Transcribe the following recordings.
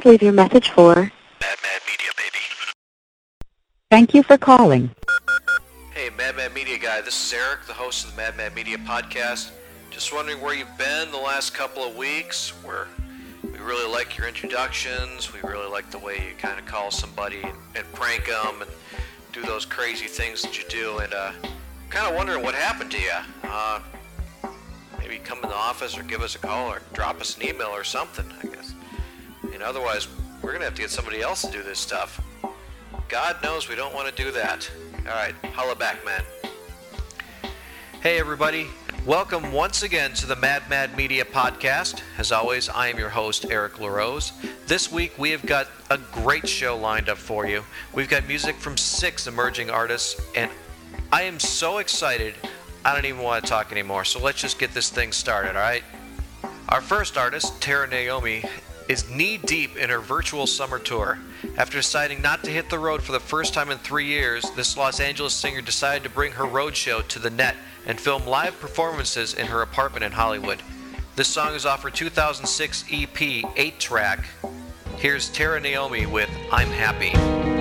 Please leave your message for Mad Mad Media, baby. Thank you for calling. Hey, Mad Mad Media guy, this is Eric, the host of the Mad Mad Media podcast. Just wondering where you've been the last couple of weeks. Where we really like your introductions. We really like the way you kind of call somebody and, and prank them and do those crazy things that you do. And uh, kind of wondering what happened to you. Uh, maybe come in the office or give us a call or drop us an email or something. I Otherwise, we're gonna have to get somebody else to do this stuff. God knows we don't want to do that. All right, holla back, man. Hey, everybody. Welcome once again to the Mad Mad Media podcast. As always, I am your host, Eric LaRose. This week, we have got a great show lined up for you. We've got music from six emerging artists, and I am so excited, I don't even want to talk anymore. So let's just get this thing started, all right? Our first artist, Terra Naomi, is knee deep in her virtual summer tour. After deciding not to hit the road for the first time in three years, this Los Angeles singer decided to bring her road show to the net and film live performances in her apartment in Hollywood. This song is off her 2006 EP, 8 track. Here's Terra Naomi with I'm Happy.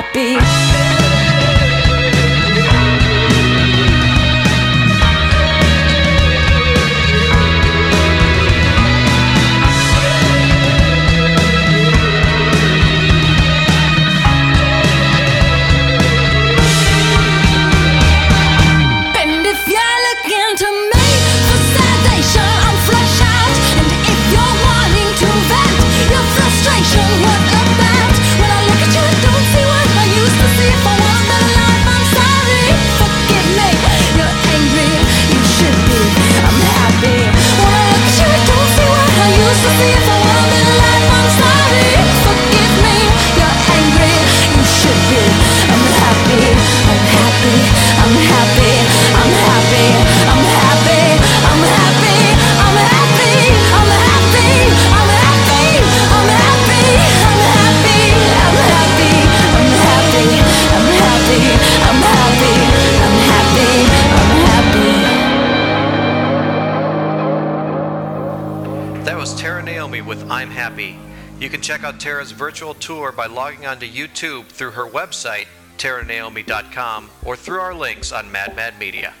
Happy. Out Terra's virtual tour by logging onto YouTube through her website, terranaomi.com, or through our links on Mad Mad Media.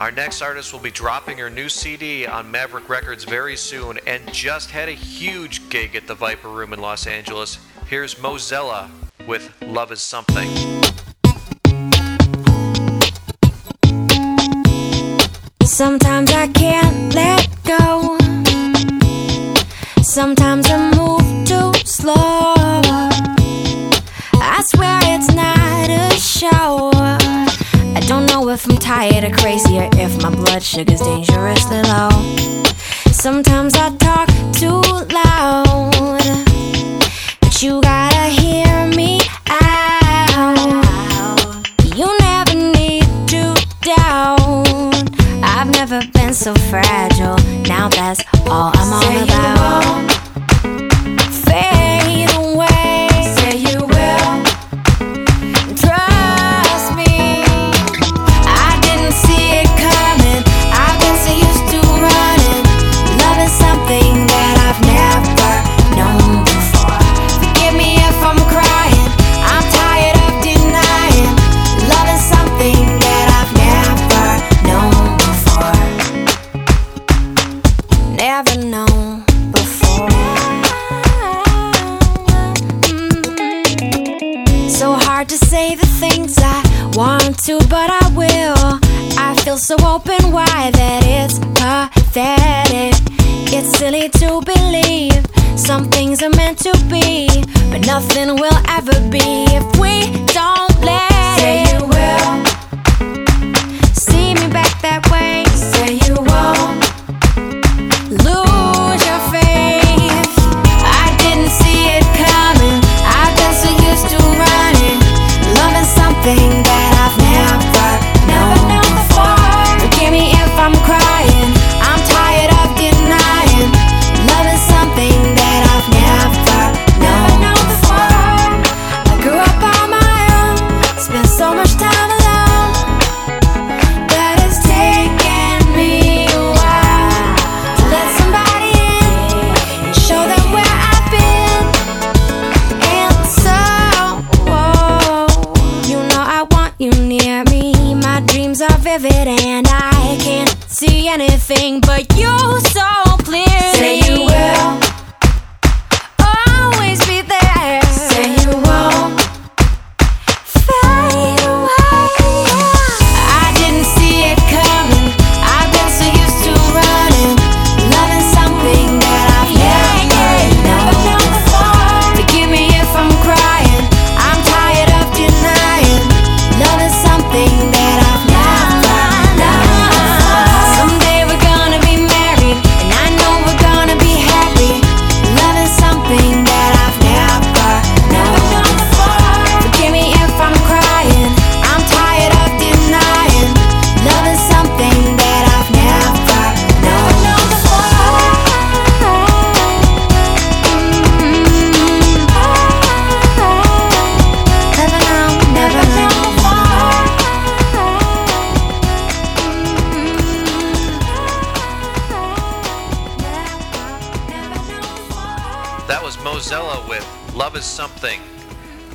Our next artist will be dropping her new CD on Maverick Records very soon and just had a huge gig at the Viper Room in Los Angeles. Here's Mozella with Love is Something. Sometimes sugar's dangerously anything but you so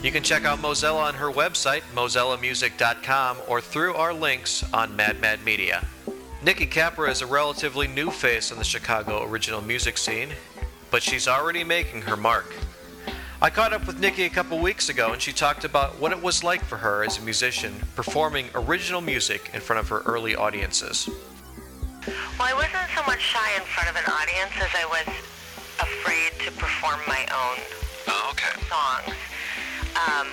You can check out Mozella on her website, mozellamusic.com, or through our links on Mad Mad Media. Nikki Capra is a relatively new face in the Chicago original music scene, but she's already making her mark. I caught up with Nikki a couple weeks ago and she talked about what it was like for her as a musician performing original music in front of her early audiences. Well, I wasn't so much shy in front of an audience as I was afraid to perform my own Oh, okay. songs. Um,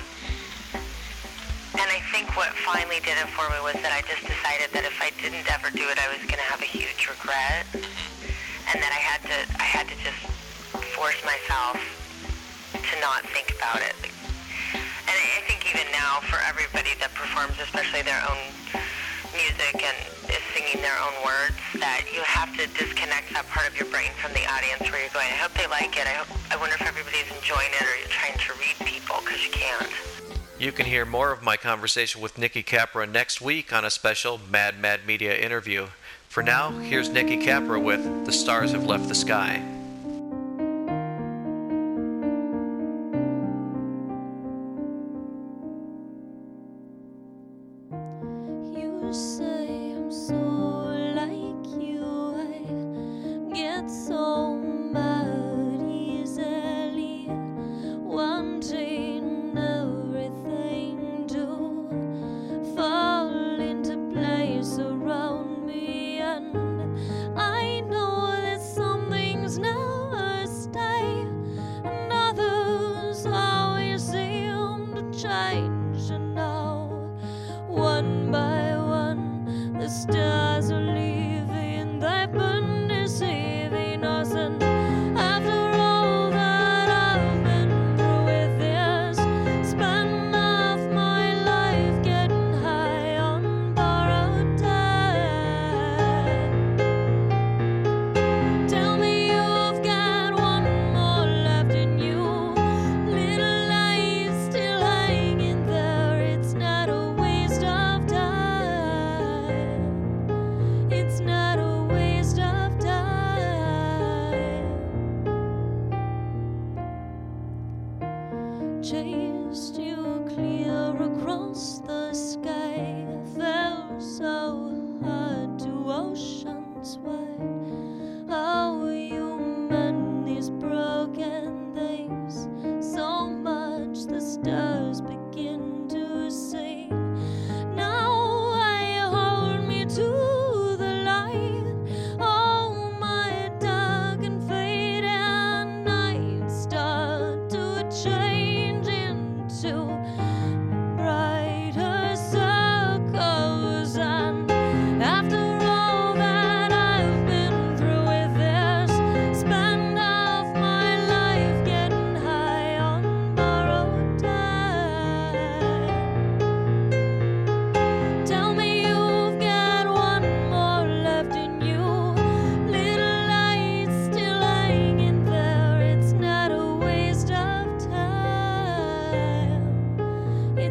and I think what finally did it for me was that I just decided that if I didn't ever do it, I was going to have a huge regret, and that I had to I had to just force myself to not think about it. And I think even now, for everybody that performs, especially their own music and is singing their own words, that you have to disconnect that part of your brain from the audience where you're going, I hope they like it. I, hope, I wonder if everybody's enjoying it or you're trying to read people because you can't. You can hear more of my conversation with Nikki Capra next week on a special Mad Mad Media interview. For now, here's Nikki Capra with The Stars Have Left the Sky.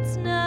it's not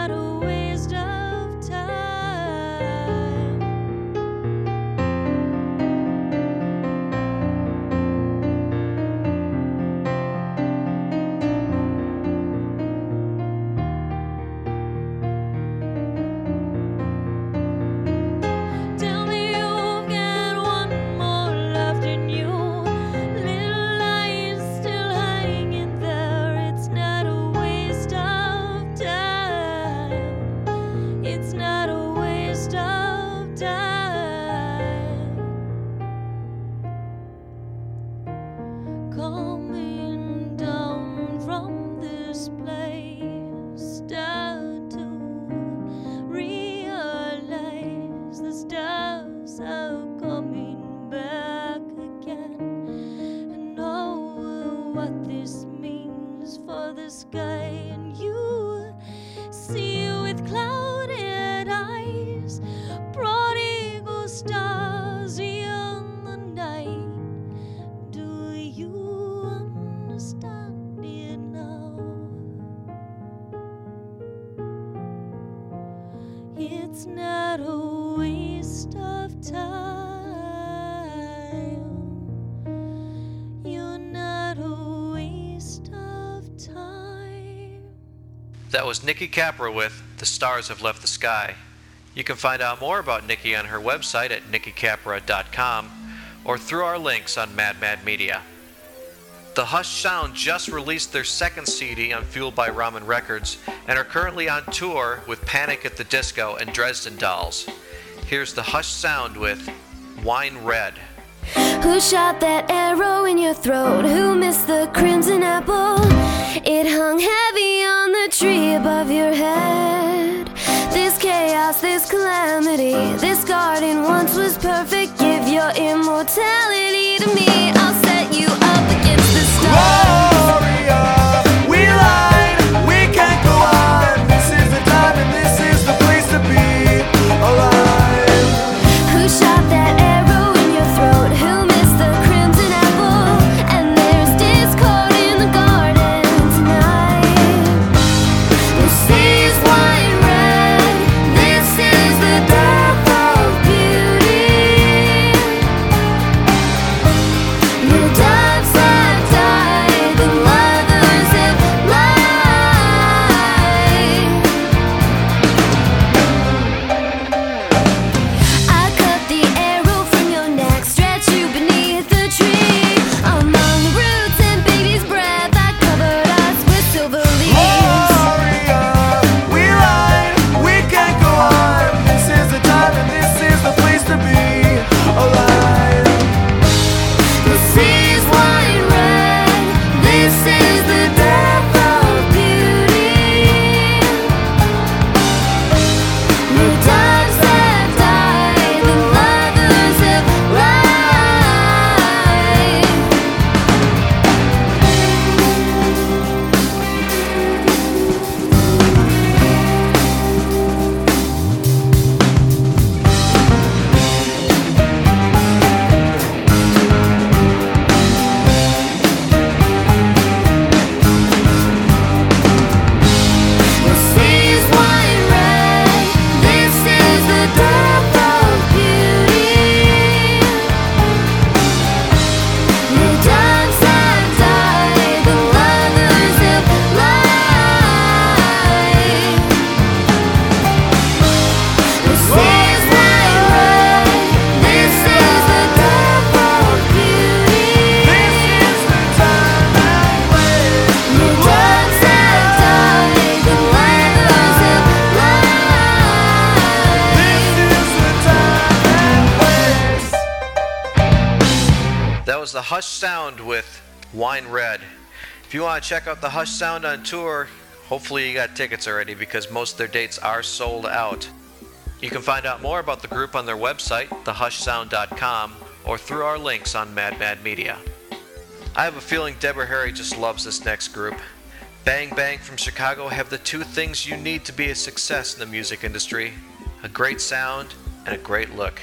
That was Nikki Capra with The Stars Have Left the Sky. You can find out more about Nikki on her website at nikkicapra.com or through our links on Mad Mad Media. The Hush Sound just released their second CD on Fueled by Ramen Records and are currently on tour with Panic at the Disco and Dresden Dolls. Here's The Hush Sound with Wine Red. Who shot that arrow in your throat? Who missed the crimson apple? It hung heavy on the tree above your head. This chaos, this calamity, this garden once was perfect. Give your immortality to me. The Hush Sound with Wine Red. If you want to check out the Hush Sound on tour, hopefully you got tickets already because most of their dates are sold out. You can find out more about the group on their website, thehushsound.com, or through our links on Mad Mad Media. I have a feeling Deborah Harry just loves this next group. Bang Bang from Chicago have the two things you need to be a success in the music industry a great sound and a great look.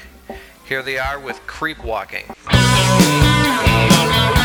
Here they are with Creep Walking. Yeah.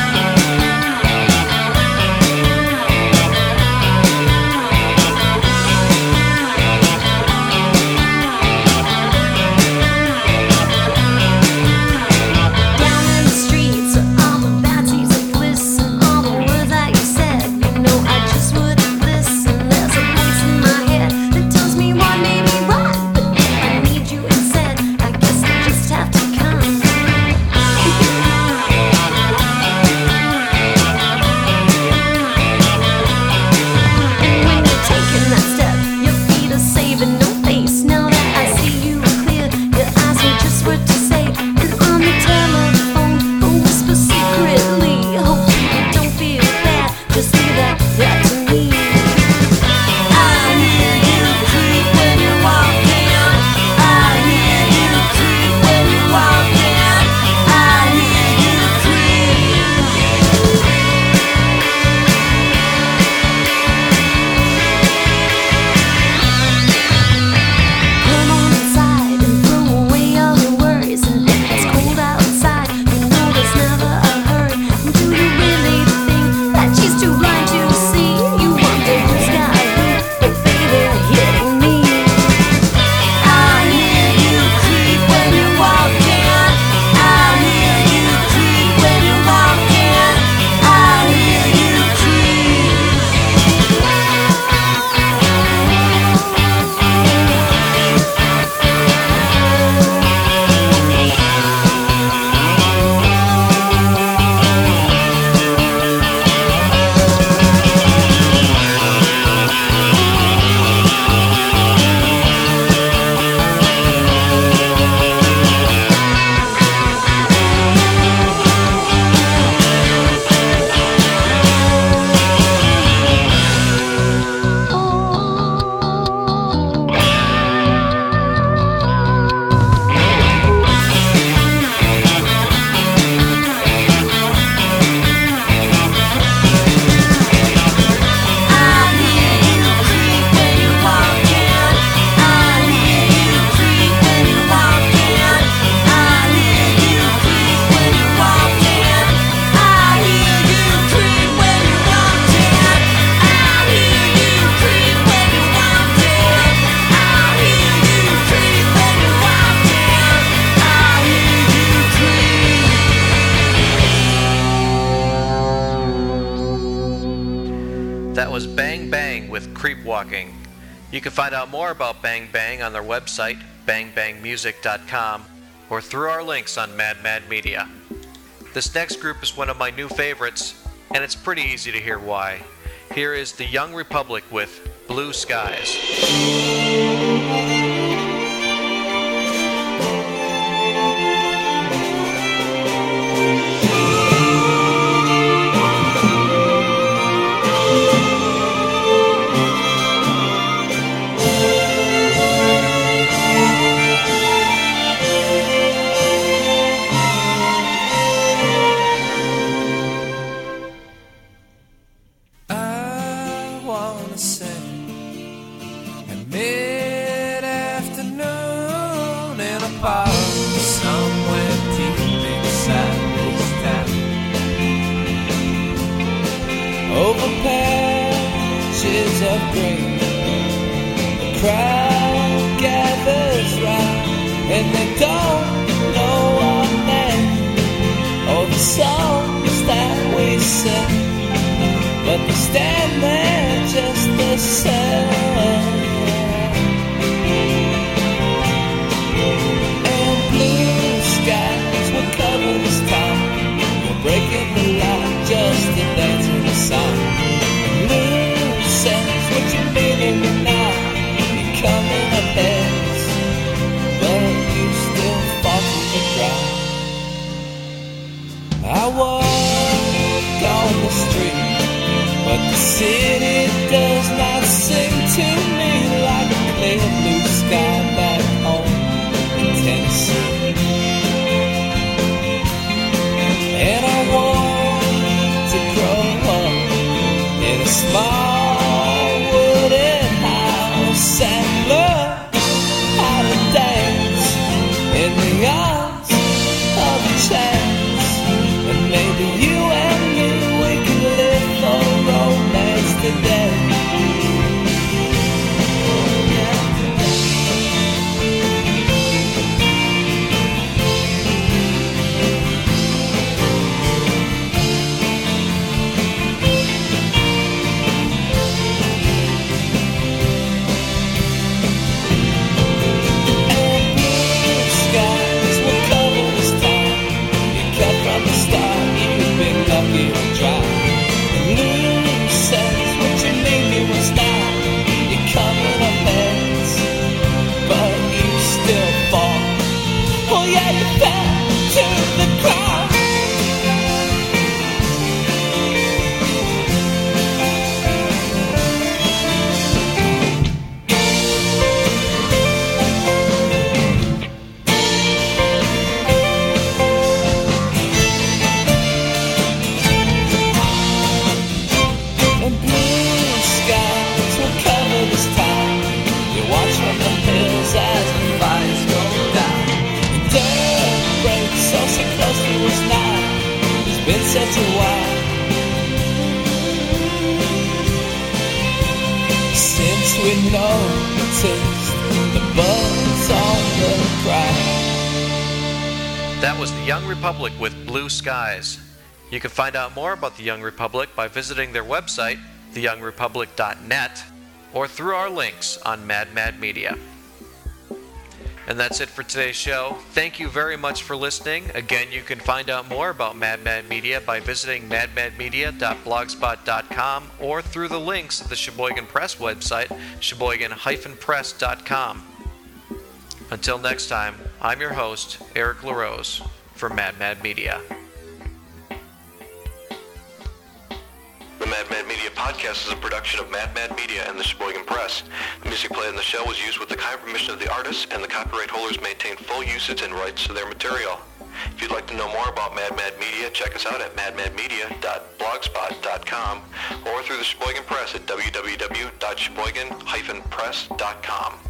That was Bang Bang with Creep Walking. You can find out more about Bang Bang on their website, bangbangmusic.com, or through our links on Mad Mad Media. This next group is one of my new favorites, and it's pretty easy to hear why. Here is the Young Republic with Blue Skies. Wanna at mid afternoon in a park somewhere deep inside this town. Over patches of green, the crowd gathers round, and they don't know our name or the songs that we sing but they stand there just the same. You can find out more about the Young Republic by visiting their website, theyoungrepublic.net, or through our links on Mad Mad Media. And that's it for today's show. Thank you very much for listening. Again, you can find out more about Mad Mad Media by visiting madmadmedia.blogspot.com or through the links at the Sheboygan Press website, sheboygan-press.com. Until next time, I'm your host, Eric LaRose, for Mad Mad Media. Podcast is a production of Mad Mad Media and the Sheboygan Press. The music played in the show was used with the kind permission of the artists, and the copyright holders maintain full usage and rights to their material. If you'd like to know more about Mad Mad Media, check us out at madmadmedia.blogspot.com or through the Sheboygan Press at www.sheboygan-press.com.